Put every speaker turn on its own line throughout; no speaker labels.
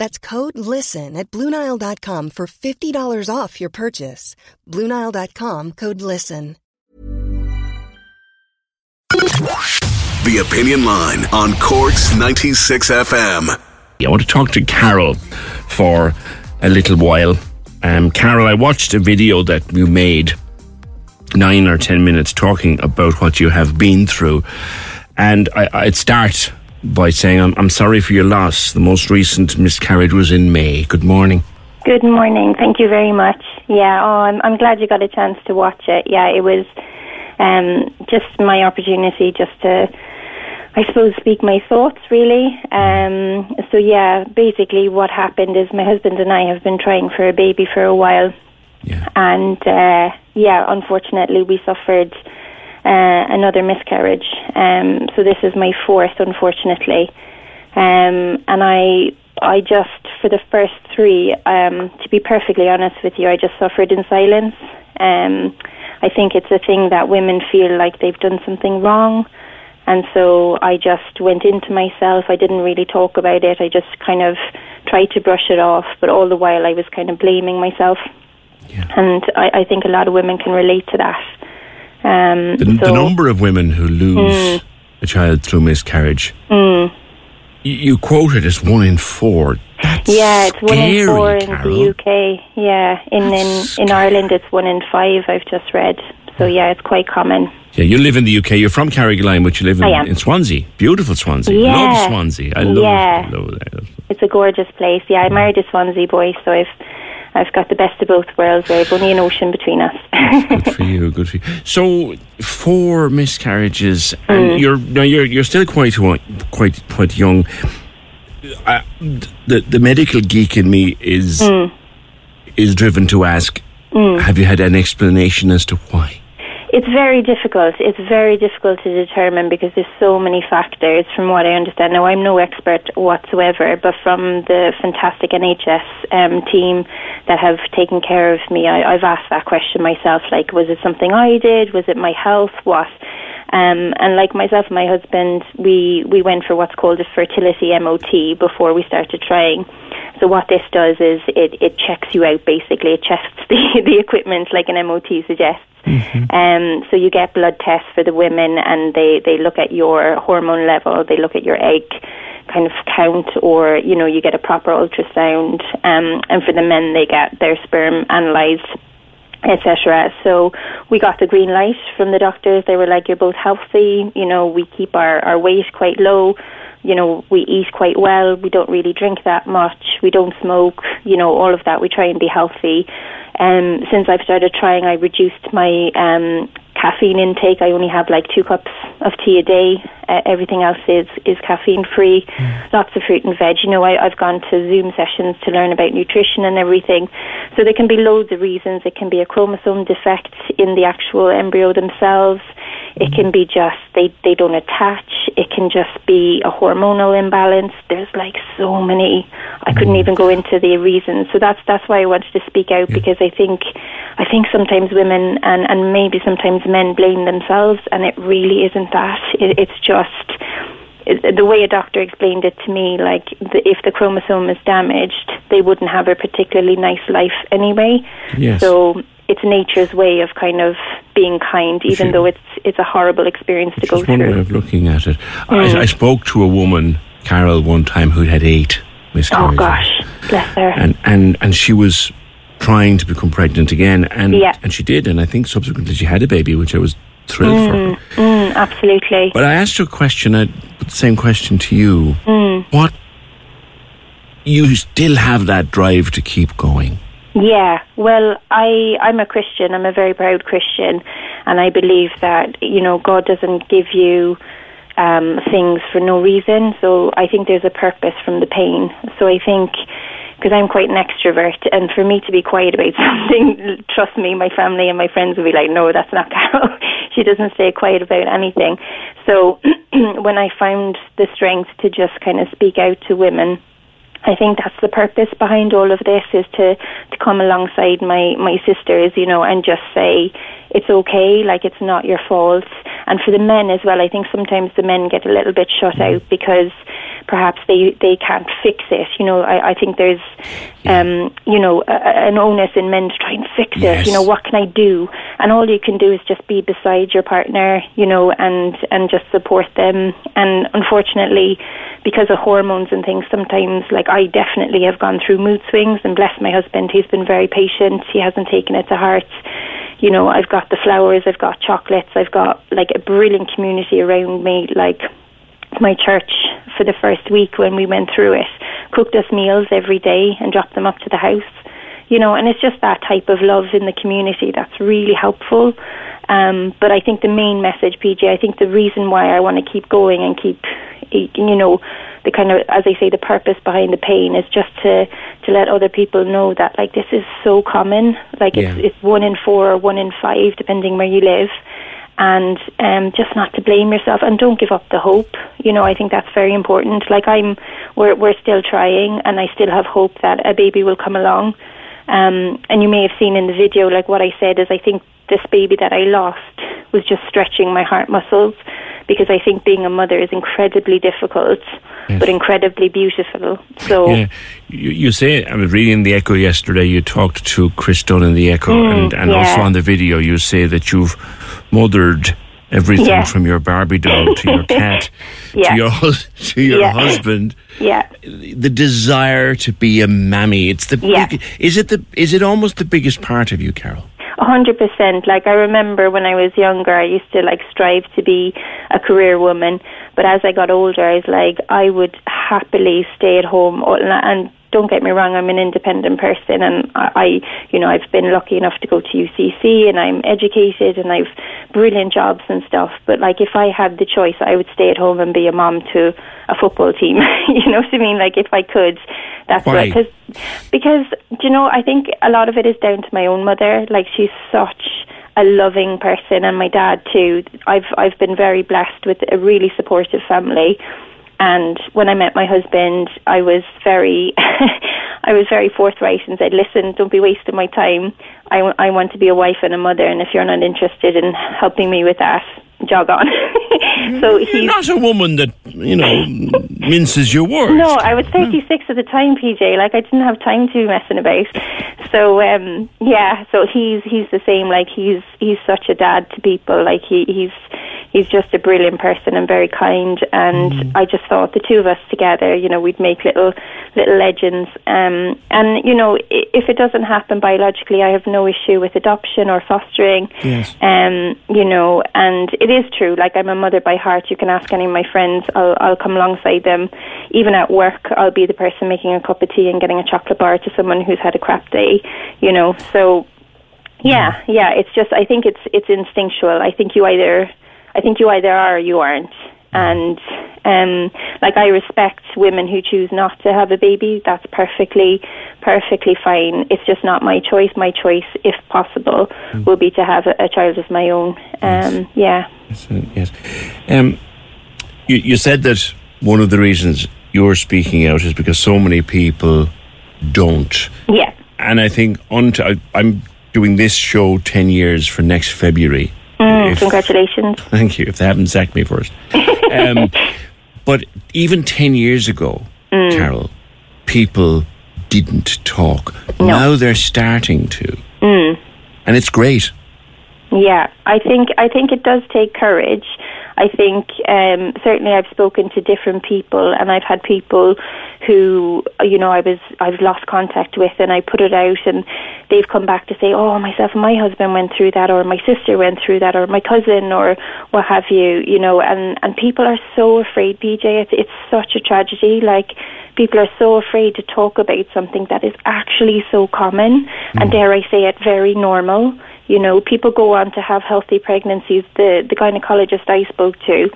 That's code LISTEN at Bluenile.com for $50 off your purchase. Bluenile.com code LISTEN.
The Opinion Line on Cork's 96 FM.
I want to talk to Carol for a little while. Um, Carol, I watched a video that you made, nine or ten minutes, talking about what you have been through. And I, I'd start by saying, I'm, I'm sorry for your loss. The most recent miscarriage was in May. Good morning.
Good morning. Thank you very much. Yeah, oh, I'm, I'm glad you got a chance to watch it. Yeah, it was um, just my opportunity just to, I suppose, speak my thoughts, really. Um, so, yeah, basically what happened is my husband and I have been trying for a baby for a while.
Yeah.
And, uh, yeah, unfortunately, we suffered uh, another miscarriage. Um, so this is my fourth, unfortunately. Um, and I, I just, for the first three, um, to be perfectly honest with you, I just suffered in silence. Um, I think it's a thing that women feel like they've done something wrong. And so I just went into myself. I didn't really talk about it. I just kind of tried to brush it off. But all the while, I was kind of blaming myself.
Yeah.
And I, I think a lot of women can relate to that. Um,
The, the number of women who lose a child through miscarriage,
Mm.
you, you quoted as one in four. That's
Yeah, it's one in four in
Carol.
the UK. Yeah, in in, in Ireland it's one in five. I've just read. So yeah, it's quite common.
Yeah, you live in the UK. You're from Carrigaline, but you live in, in Swansea. Beautiful Swansea.
Yeah.
Love Swansea. I love
Yeah.
it. Love it.
It's a gorgeous place. Yeah, I married a Swansea boy, so I've I've got the best of both worlds. I've only an ocean between us.
Good for you. Good for you. So four miscarriages, and
Mm.
you're now you're you're still quite quite quite young. I, the the medical geek in me is
Mm.
is driven to ask: Have you had an explanation as to why?
It's very difficult. It's very difficult to determine because there's so many factors from what I understand. Now, I'm no expert whatsoever, but from the fantastic NHS um, team that have taken care of me, I, I've asked that question myself. Like, was it something I did? Was it my health? What? Um, and like myself and my husband, we, we went for what's called a fertility MOT before we started trying. So what this does is it, it checks you out basically. It checks the, the equipment like an MOT suggests. Um, so you get blood tests for the women and they, they look at your hormone level, they look at your egg kind of count or, you know, you get a proper ultrasound. Um, and for the men, they get their sperm analysed etc. So we got the green light from the doctors. They were like, "You're both healthy. You know, we keep our our weight quite low. You know, we eat quite well. We don't really drink that much. We don't smoke. You know, all of that. We try and be healthy." Um, since I've started trying, I reduced my um, caffeine intake. I only have like two cups of tea a day. Uh, everything else is is caffeine free. Lots of fruit and veg. You know, I, I've gone to Zoom sessions to learn about nutrition and everything. So there can be loads of reasons. It can be a chromosome defect in the actual embryo themselves. It can be just they they don't attach. It can just be a hormonal imbalance. There's like so many. I couldn't mm. even go into the reasons. So that's that's why I wanted to speak out because I think I think sometimes women and and maybe sometimes men blame themselves, and it really isn't that. It, it's just the way a doctor explained it to me, like the, if the chromosome is damaged, they wouldn't have a particularly nice life anyway.
Yes.
So it's nature's way of kind of being kind, even
Sure.
though it's it's a horrible experience to go
through. one way of looking at it.
Mm.
I, I spoke to a woman, Carol, one time who'd had eight miscarriages.
Oh gosh, bless her.
and and and she was trying to become pregnant again, and
Yeah.
and she did, and I think subsequently she had a baby, which I was thrilled for her.
Mm, absolutely.
But I asked her a question. I put the same question to you.
Mm.
What you still have that drive to keep going?
Yeah, well, I I'm a Christian. I'm a very proud Christian, and I believe that you know God doesn't give you um, things for no reason. So I think there's a purpose from the pain. So I think because I'm quite an extrovert, and for me to be quiet about something, trust me, my family and my friends will be like, "No, that's not Carol. she doesn't stay quiet about anything." So when I found the strength to just kind of speak out to women. I think that's the purpose behind all of this is to to come alongside my my sisters, you know, and just say it's okay, like it's not your fault. And for the men as well, I think sometimes the men get a little bit shut mm-hmm. out because perhaps they they can't fix it. You know, I, I think there's um you know a- an onus in men to try and fix
Yes.
it. You know, what can I do? And all you can do is just be beside your partner, you know, and and just support them. And unfortunately, because of hormones and things, sometimes like I definitely have gone through mood swings. And bless my husband, he's been very patient. He hasn't taken it to heart. You know, I've got the flowers, I've got chocolates, I've got like a brilliant community around me, like my church for the first week when we went through it cooked us meals every day and dropped them up to the house. You know and it's just that type of love in the community that's really helpful. Um, but I think the main message PJ I think the reason why I want to keep going and keep you know the kind of as I say the purpose behind the pain is just to to let other people know that like this is so common. Like
Yeah.
it's it's one in four or one in five depending where you live and um, just not to blame yourself and don't give up the hope. You know, I think that's very important. Like I'm, we're we're still trying, and I still have hope that a baby will come along. Um, and you may have seen in the video, like what I said is, I think this baby that I lost was just stretching my heart muscles because I think being a mother is incredibly difficult, but incredibly beautiful. So
Yeah, you, you say I was reading the Echo yesterday. You talked to Chris Dunn in the Echo, and, and
Mm, yeah.
also on the video, you say that you've mothered everything
Yeah.
from your Barbie doll to your cat to your to your husband.
yeah,
The desire to be a mammy. It's the big, is it the is it almost the biggest part of you, Carol?
Hundred percent. Like I remember when I was younger, I used to like strive to be a career woman. But as I got older, I was like, I would happily stay at home. all- And don't get me wrong, I'm an independent person, and I, I, you know, I've been lucky enough to go to UCC, and I'm educated, and I've brilliant jobs and stuff. But like, if I had the choice, I would stay at home and be a mom to a football team. you know what I mean? Like, if I could, that's
Why?
because do you know I think a lot of it is down to my own mother like she's such a loving person and my dad too I've I've been very blessed with a really supportive family and when I met my husband I was very I was very forthright and said listen don't be wasting my time. I, I want to be a wife and a mother and if you're not interested in helping me with that jog on so
You're
he's
not a woman that you know minces your words.
no, I was 36 at the time, PJ. Like I didn't have time to be messing about. So um yeah, so he's he's the same. Like he's he's such a dad to people. Like he he's he's just a brilliant person and very kind. And I just thought the two of us together, you know, we'd make little little legends. Um and you know, if it doesn't happen biologically, I have no issue with adoption or fostering.
Yes.
Um, you know, and it is true. Like I'm a mother by heart. You can ask any of my friends. I'll I'll come alongside them. Even at work, I'll be the person making a cup of tea and getting a chocolate bar to someone who's had a crap day. You know, so yeah, yeah. It's just I think it's it's instinctual. I think you either I think you either are or you aren't. And um, like I respect women who choose not to have a baby. That's perfectly, perfectly fine. It's just not my choice. My choice, if possible, will be to have a, a child of my own. Um, yeah.
Yes, uh, yes. Um, you, you said that one of the reasons you're speaking out is because so many people don't.
Yeah.
And I think unto, I, I'm doing this show 10 years for next February.
Mm,
If-
congratulations.
Thank you, if they haven't sacked me first. um, but even 10 years ago,
Mm.
Carol, people didn't talk. Now they're starting to.
Mm.
And it's great.
Yeah, I think I think it does take courage. I think um, certainly I've spoken to different people, and I've had people who you know I was I've lost contact with, and I put it out, and they've come back to say, oh, myself and my husband went through that, or my sister went through that, or my cousin, or what have you, you know, and and people are so afraid, PJ. It's it's such a tragedy, like people are so afraid to talk about something that is actually so common mm. and dare I say it very normal. You know, people go on to have healthy pregnancies. The the gynecologist I spoke to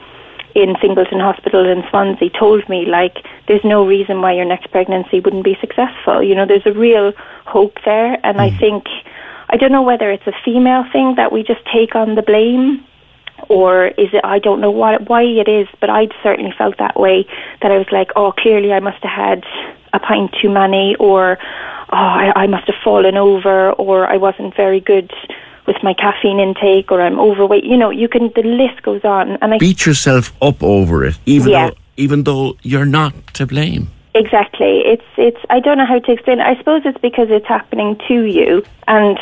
in Singleton Hospital in Swansea told me like there's no reason why your next pregnancy wouldn't be successful. You know, there's a real hope there and mm. I think I don't know whether it's a female thing that we just take on the blame or is it I don't know what why it is, but I'd certainly felt that way that I was like, oh, clearly I must have had a pint too many, or oh, I, I must have fallen over, or I wasn't very good with my caffeine intake, or I'm overweight. You know, you can the list goes on,
and I beat yourself up over it, even yeah. though even though you're not to blame.
Exactly. It's it's. I don't know how to explain. it. I suppose it's because it's happening to you, and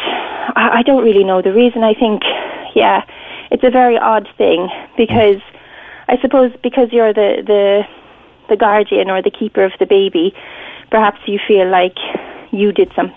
I, I don't really know the reason. I think, yeah, it's a very odd thing because I suppose because you're the the the guardian or the keeper of the baby, perhaps you feel like you did something.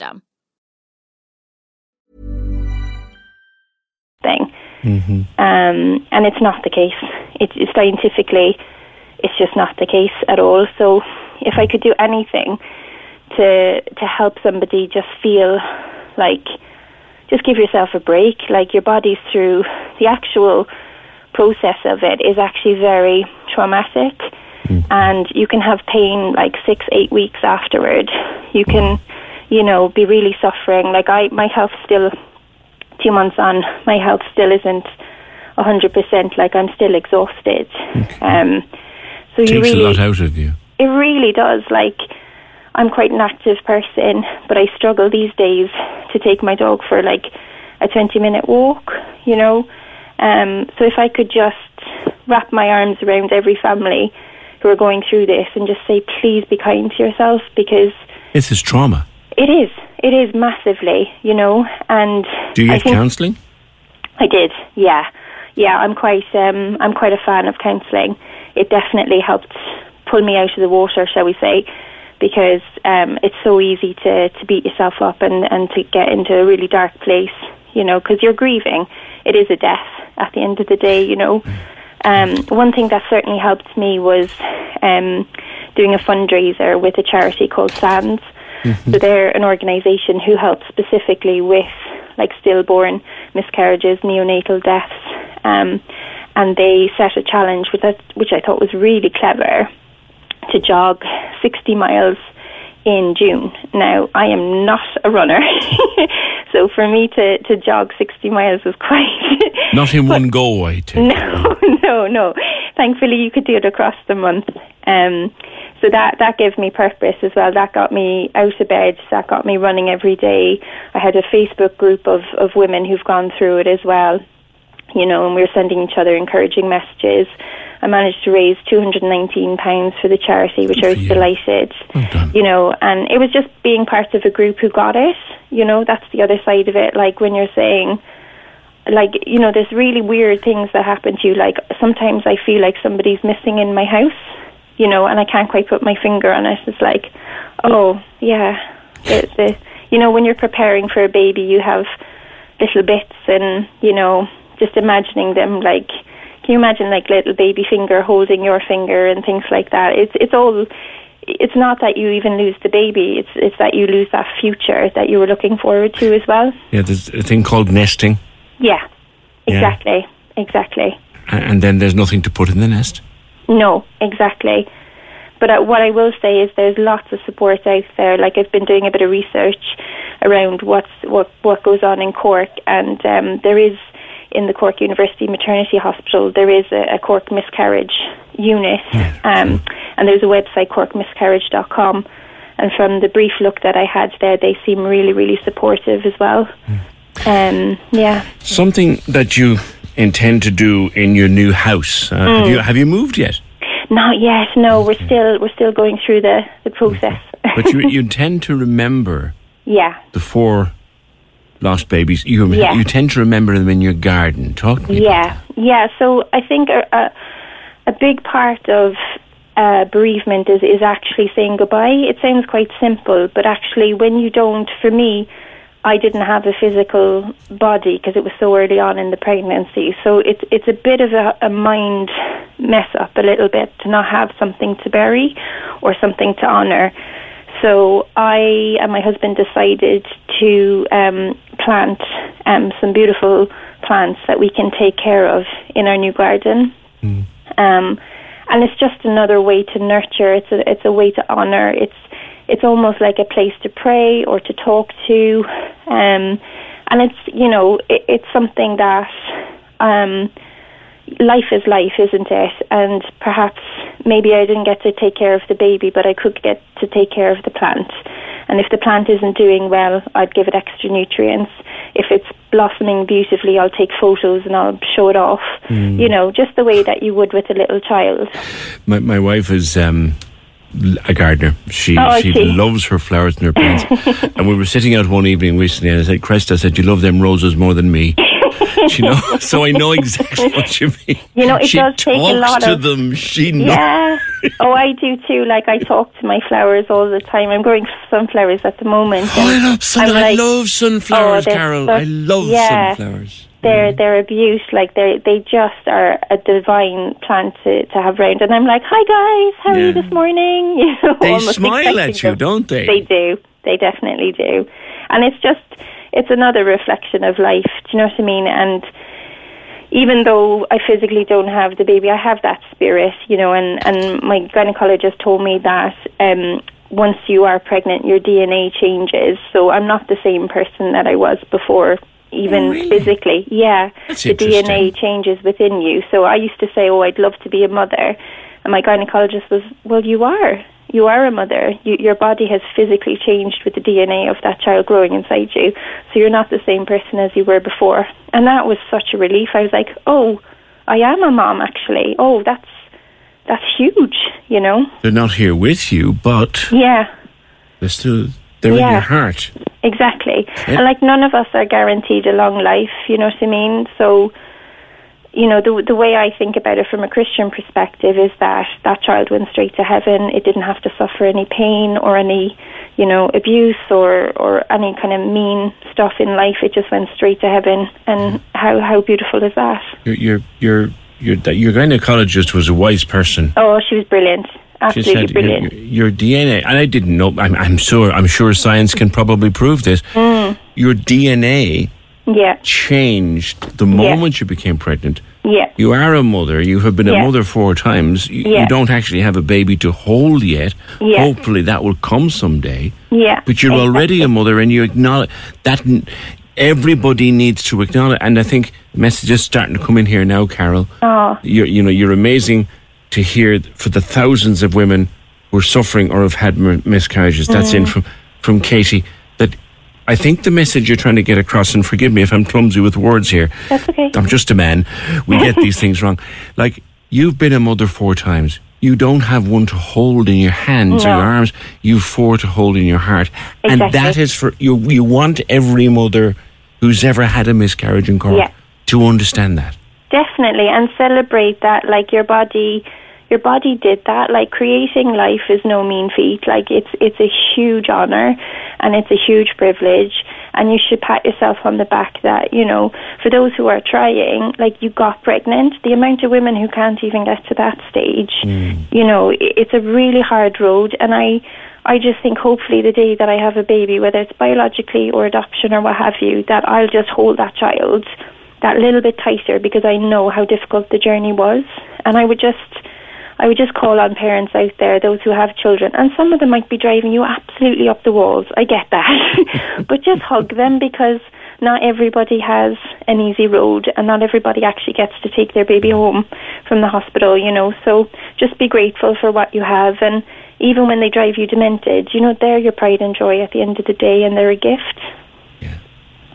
system.
Thing. Mm-hmm. Um, and it's not the case. It's, it's scientifically, it's just not the case at all. So, if I could do anything to to help somebody just feel like, just give yourself a break. Like your body's through the actual process of it is actually very traumatic, mm. and you can have pain like six, eight weeks afterward. You can you know, be really suffering. Like I, my health still, two months on, my health still isn't a hundred percent. Like I'm still exhausted. Okay. Um,
so Takes you really, a lot out of you.
It really does. Like I'm quite an active person, but I struggle these days to take my dog for like a 20 minute walk, you know. Um, so if I could just wrap my arms around every family who are going through this and just say, please be kind to yourself because
this is trauma.
It is. It is massively, you know. And
do you get counselling?
I did. Yeah, yeah. I'm quite. Um, I'm quite a fan of counselling. It definitely helped pull me out of the water, shall we say, because um, it's so easy to to beat yourself up and and to get into a really dark place, you know, because you're grieving. It is a death at the end of the day, you know. Um, one thing that certainly helped me was um, doing a fundraiser with a charity called SANDS Mm-hmm. So they're an organisation who helps specifically with like stillborn miscarriages, neonatal deaths, um, and they set a challenge with that, which I thought was really clever, to jog 60 miles in June. Now, I am not a runner, So for me to, to jog 60 miles was quite.
Not in one go, I take.
No, no, no. Thankfully, you could do it across the month. Um, so that that gave me purpose as well. That got me out of bed. That got me running every day. I had a Facebook group of of women who've gone through it as well. You know, and we were sending each other encouraging messages. I managed to raise two hundred and nineteen pounds for the charity, which I was delighted. You know, and it was just being part of a group who got it. You know, that's the other side of it. Like when you're saying like you know there's really weird things that happen to you like sometimes i feel like somebody's missing in my house you know and i can't quite put my finger on it. It's like oh yeah the, the, you know when you're preparing for a baby you have little bits and you know just imagining them like can you imagine like little baby finger holding your finger and things like that? It's it's all it's not that you even lose the baby. It's it's that you lose that future that you were looking forward to as well.
Yeah, there's a thing called nesting,
yeah exactly exactly.
And then there's nothing to put in the nest.
No, exactly. But uh, what I will say is there's lots of support out there. Like I've been doing a bit of research around what's what what goes on in Cork, and um, there is in the Cork University Maternity Hospital there is a, a Cork miscarriage unit, um, and there's a website corkmiscarriage.com. And from the brief look that I had there, they seem really really supportive as well. Um, yeah.
Something that you intend to do in your new house. Uh, Have
Mm.
you have you moved yet?
Not yet. No, we're still we're still going through the the process.
But you you tend to remember
yeah.
the four lost babies. You
Yeah.
you tend to remember them in your garden. Talk to me.
Yeah, yeah. So I think a, a, a big part of uh, bereavement is is actually saying goodbye. It sounds quite simple, but actually, when you don't, for me, I didn't have a physical body because it was so early on in the pregnancy. So it's it's a bit of a, a mind mess up a little bit to not have something to bury or something to honour. So I and my husband decided to um, plant um, some beautiful plants that we can take care of in our new garden. Um, and it's just another way to nurture. It's a it's a way to honor. It's it's almost like a place to pray or to talk to, um, and it's you know it, it's something that um, life is life, isn't it? And perhaps maybe I didn't get to take care of the baby, but I could get to take care of the plant. And if the plant isn't doing well, I'd give it extra nutrients. If it's blossoming beautifully, I'll take photos and I'll show it off. You know, just the way that you would with a little child.
My my wife is um, a gardener. She
Oh,
she loves her flowers and her plants. and we were sitting out one evening recently, and I said, "Cresta, I said you love them roses more than me." you know, so I know exactly what you mean.
You know, it
she
does take a lot
to
of-
them. She knows.
Yeah. oh, I do too. Like I talk to my flowers all the time. I'm growing sunflowers at the moment.
Oh, I love sun.
I'm
I
like,
love sunflowers,
oh,
Carol. I love
yeah.
sunflowers.
They're they're a. Like they they just are a divine plant to, to have round. And I'm like, hi guys, how are you this morning? You know,
They smile at you,
them.
don't they?
They do. They definitely do. And it's just it's another reflection of life. Do you know what I mean? And even though I physically don't have the baby, I have that spirit, you know, and, and my gynecologist told me that um, once you are pregnant, your DNA changes. So I'm not the same person that I was before, even
Oh, really?
physically. Yeah,
That's
the. DNA changes within you. So I used to say, oh, I'd love to be a mother. And my gynecologist was, well, you are. You are a mother. You, your body has physically changed with the DNA of that child growing inside you. So you're not the same person as you were before. And that was such a relief. I was like, oh, I am a mom actually. Oh, that's that's huge, you know?
They're not here with you, but
Yeah,
they're still they're in
Yeah.
your heart.
exactly. And like none of us are guaranteed a long life, you know what I mean? So you know, the the way I think about it from a Christian perspective is that that child went straight to heaven. It didn't have to suffer any pain or any, you know, abuse or or any kind of mean stuff in life. It just went straight to heaven. And mm-hmm. how how beautiful is that?
Your your your your, that your gynecologist was a wise person.
Oh, she was brilliant.
She
Absolutely
said your,
brilliant.
your, your DNA, and I didn't know. I'm, I'm sure. I'm sure science can probably prove this.
Mm.
Your DNA
yeah,
changed the moment you became pregnant.
yeah,
You are a mother. You have been a mother four times. You,
Yeah.
you don't actually have a baby to hold yet.
Yeah.
Hopefully, that will come someday.
yeah.
But you're already a mother, and you acknowledge that. everybody needs to acknowledge. And I think messages starting to come in here now, Carol.
Oh.
You're, you know, you're amazing to hear for the thousands of women who are suffering or have had miscarriages. That's in mm. from from Katie. That I think the message you're trying to get across, and forgive me if I'm clumsy with words here.
That's okay.
I'm just a man. We get these things wrong. Like you've been a mother four times. You don't have one to hold in your hands or your arms. You've four to hold in your heart, and that is for you. You want every mother who's ever had a miscarriage in Cork
Yeah.
to understand that.
Definitely, and celebrate that. Like your body, your body did that. Like creating life is no mean feat. Like it's it's a huge honor, and it's a huge privilege. And you should pat yourself on the back that you know, for those who are trying, like you got pregnant. The amount of women who can't even get to that stage, hmm. you know, it's a really hard road. And I. I just think hopefully the day that I have a baby, whether it's biologically or adoption or what have you, that I'll just hold that child that little bit tighter because I know how difficult the journey was. And I would just I would just call on parents out there, those who have children, and some of them might be driving you absolutely up the walls. I get that. but just hug them because not everybody has an easy road and not everybody actually gets to take their baby home from the hospital, you know. So just be grateful for what you have and even when they drive you demented, you know, they're your pride and joy at the end of the day and they're a gift.
Yeah,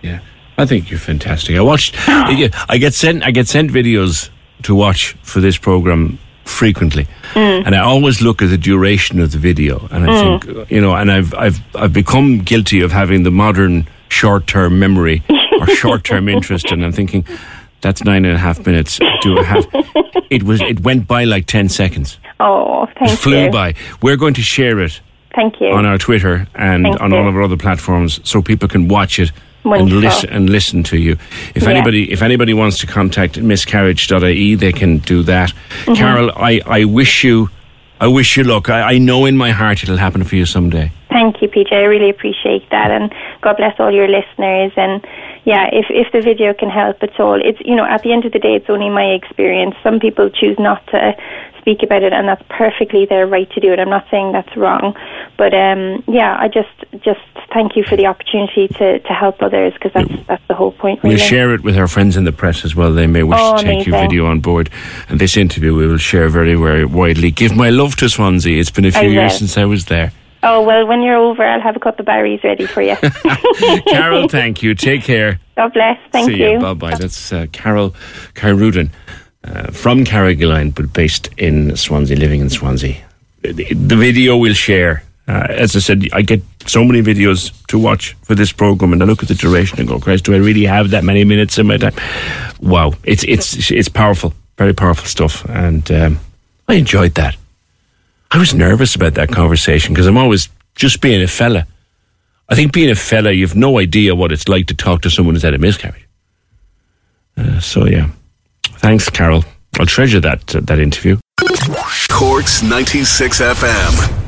Yeah. I think you're fantastic. I watched. I get sent. I get sent videos to watch for this program frequently, mm. and I always look at the duration of the video, and I mm. think you know, and I've I've I've become guilty of having the modern short-term memory or short-term interest, and I'm thinking. That's nine and a half minutes. Do I have? It was. It went by like ten seconds.
Oh, thank
It flew
you.
by. We're going to share it
Thank you.
on our Twitter and
Thank
on
you.
all of our other platforms, so people can watch it and listen and listen to you. If
Yeah.
anybody if anybody wants to contact miscarriage.ie, they can do that.
Mm-hmm.
Carol, I, I wish you I wish you luck. I, I know in my heart it'll happen for you someday.
Thank you, PJ. I really appreciate that, and God bless all your listeners. And yeah, if if the video can help at all, it's you know at the end of the day, it's only my experience. Some people choose not to speak about it, and that's perfectly their right to do it. I'm not saying that's wrong, but um, yeah, I just just thank you for the opportunity to to help others because that's that's the whole point.
We'll share it with our friends in the press as well. They may wish
Oh,
to take your video on board. And this interview we will share very, very widely. Give my love to Swansea. It's been a few years since I was there.
Oh well, when you're over, I'll have a cup of Barry's ready for you.
Carol, thank you. Take care.
God bless. Thank
See
you.
Bye bye. That's uh, Carol Carrudin uh, from Carrigaline, but based in Swansea, living in Swansea. The, the video we'll share. Uh, as I said, I get so many videos to watch for this program, and I look at the duration and go, "Christ, do I really have that many minutes in my time?" Wow, it's it's it's powerful, very powerful stuff, and um, I enjoyed that. I was nervous about that conversation because I'm always just being a fella. I think being a fella, you've no idea what it's like to talk to someone who's had a miscarriage. Uh, so yeah, thanks, Carol. I'll treasure that uh, that interview.
Corks 96 FM.